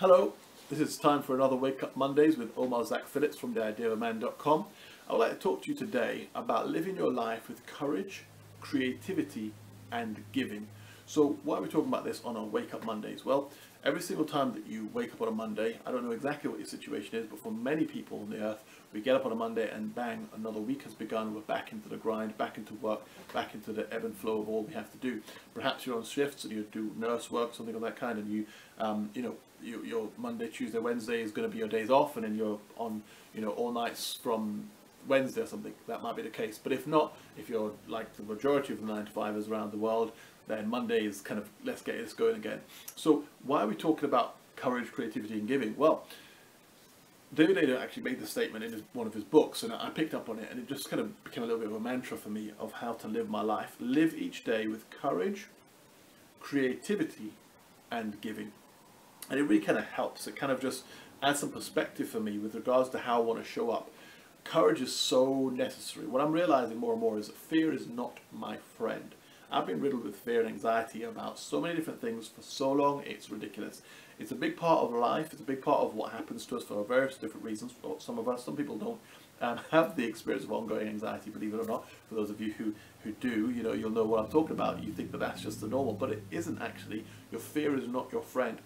Hello, this is time for another Wake Up Mondays with Omar Zac Phillips from theideaofaman.com. I would like to talk to you today about living your life with courage, creativity, and giving. So, why are we talking about this on our Wake Up Mondays? Well, every single time that you wake up on a Monday, I don't know exactly what your situation is, but for many people on the earth, we get up on a Monday and bang, another week has begun. We're back into the grind, back into work, back into the ebb and flow of all we have to do. Perhaps you're on shifts and you do nurse work, something of that kind, and you, um, you know, you, your Monday, Tuesday, Wednesday is going to be your days off, and then you're on, you know, all nights from Wednesday or something. That might be the case. But if not, if you're like the majority of the nine to fivers around the world, then Monday is kind of let's get this going again. So why are we talking about courage, creativity, and giving? Well, David Eder actually made the statement in his, one of his books, and I picked up on it, and it just kind of became a little bit of a mantra for me of how to live my life. Live each day with courage, creativity, and giving. And it really kind of helps. It kind of just adds some perspective for me with regards to how I want to show up. Courage is so necessary. What I'm realizing more and more is that fear is not my friend. I've been riddled with fear and anxiety about so many different things for so long, it's ridiculous. It's a big part of life, it's a big part of what happens to us for various different reasons. Some of us, some people don't um, have the experience of ongoing anxiety, believe it or not. For those of you who, who do, you know, you'll know what I'm talking about. You think that that's just the normal, but it isn't actually. Your fear is not your friend.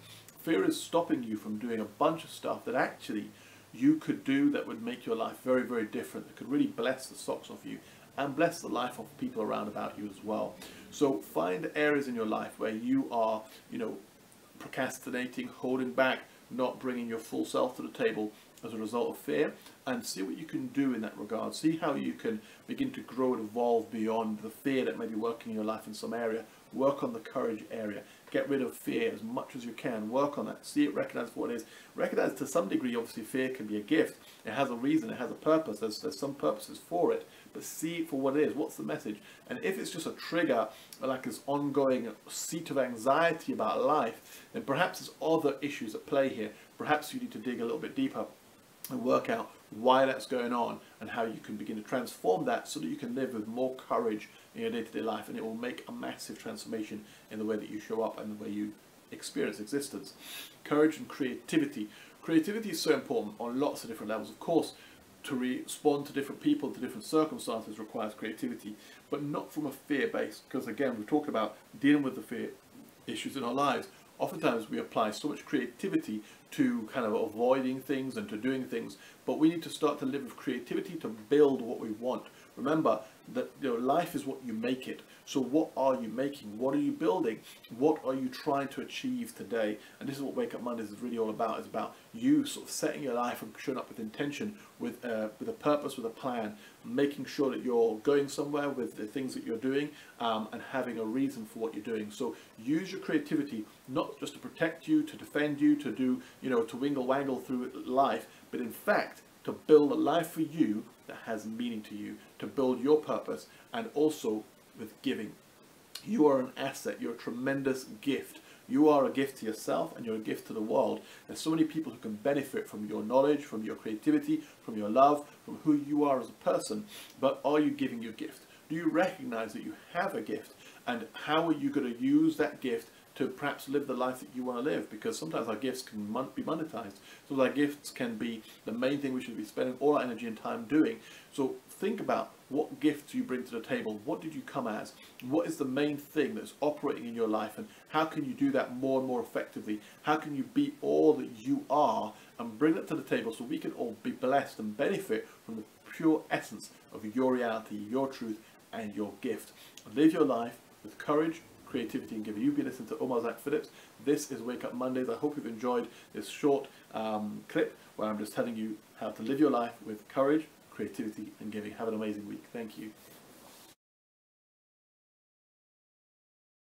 Fear is stopping you from doing a bunch of stuff that actually you could do that would make your life very, very different, that could really bless the socks off you and bless the life of people around about you as well. So find areas in your life where you are, you know, procrastinating, holding back, not bringing your full self to the table as a result of fear and see what you can do in that regard. See how you can begin to grow and evolve beyond the fear that may be working in your life in some area. Work on the courage area. Get rid of fear as much as you can. Work on that. See it, recognize what it is. Recognize to some degree, obviously, fear can be a gift. It has a reason, it has a purpose. There's, there's some purposes for it but see for what it is. What's the message? And if it's just a trigger, like this ongoing seat of anxiety about life, then perhaps there's other issues at play here. Perhaps you need to dig a little bit deeper and work out why that's going on and how you can begin to transform that so that you can live with more courage in your day-to-day -day life and it will make a massive transformation in the way that you show up and the way you experience existence. Courage and creativity. Creativity is so important on lots of different levels. Of course, to respond to different people, to different circumstances requires creativity, but not from a fear base. Because again, we're talking about dealing with the fear issues in our lives. Oftentimes we apply so much creativity to kind of avoiding things and to doing things, but we need to start to live with creativity to build what we want. Remember that you know, life is what you make it. So what are you making? What are you building? What are you trying to achieve today? And this is what Wake Up Mondays is really all about. It's about you sort of setting your life and showing up with intention, with uh, with a purpose, with a plan, making sure that you're going somewhere with the things that you're doing, um, and having a reason for what you're doing. So use your creativity not just to protect you, to defend you, to do you know to wingle wangle through life, but in fact to build a life for you that has meaning to you, to build your purpose, and also with giving. You are an asset, you're a tremendous gift. You are a gift to yourself and you're a gift to the world. There's so many people who can benefit from your knowledge, from your creativity, from your love, from who you are as a person. But are you giving your gift? Do you recognize that you have a gift? And how are you going to use that gift to perhaps live the life that you want to live because sometimes our gifts can mon be monetized. So our gifts can be the main thing we should be spending all our energy and time doing. So think about what gifts you bring to the table. What did you come as? What is the main thing that's operating in your life and how can you do that more and more effectively? How can you be all that you are and bring that to the table so we can all be blessed and benefit from the pure essence of your reality, your truth and your gift. Live your life with courage, creativity and giving. You've been listening to Omar Zac Phillips. This is Wake Up Mondays. I hope you've enjoyed this short um, clip where I'm just telling you how to live your life with courage, creativity and giving. Have an amazing week. Thank you.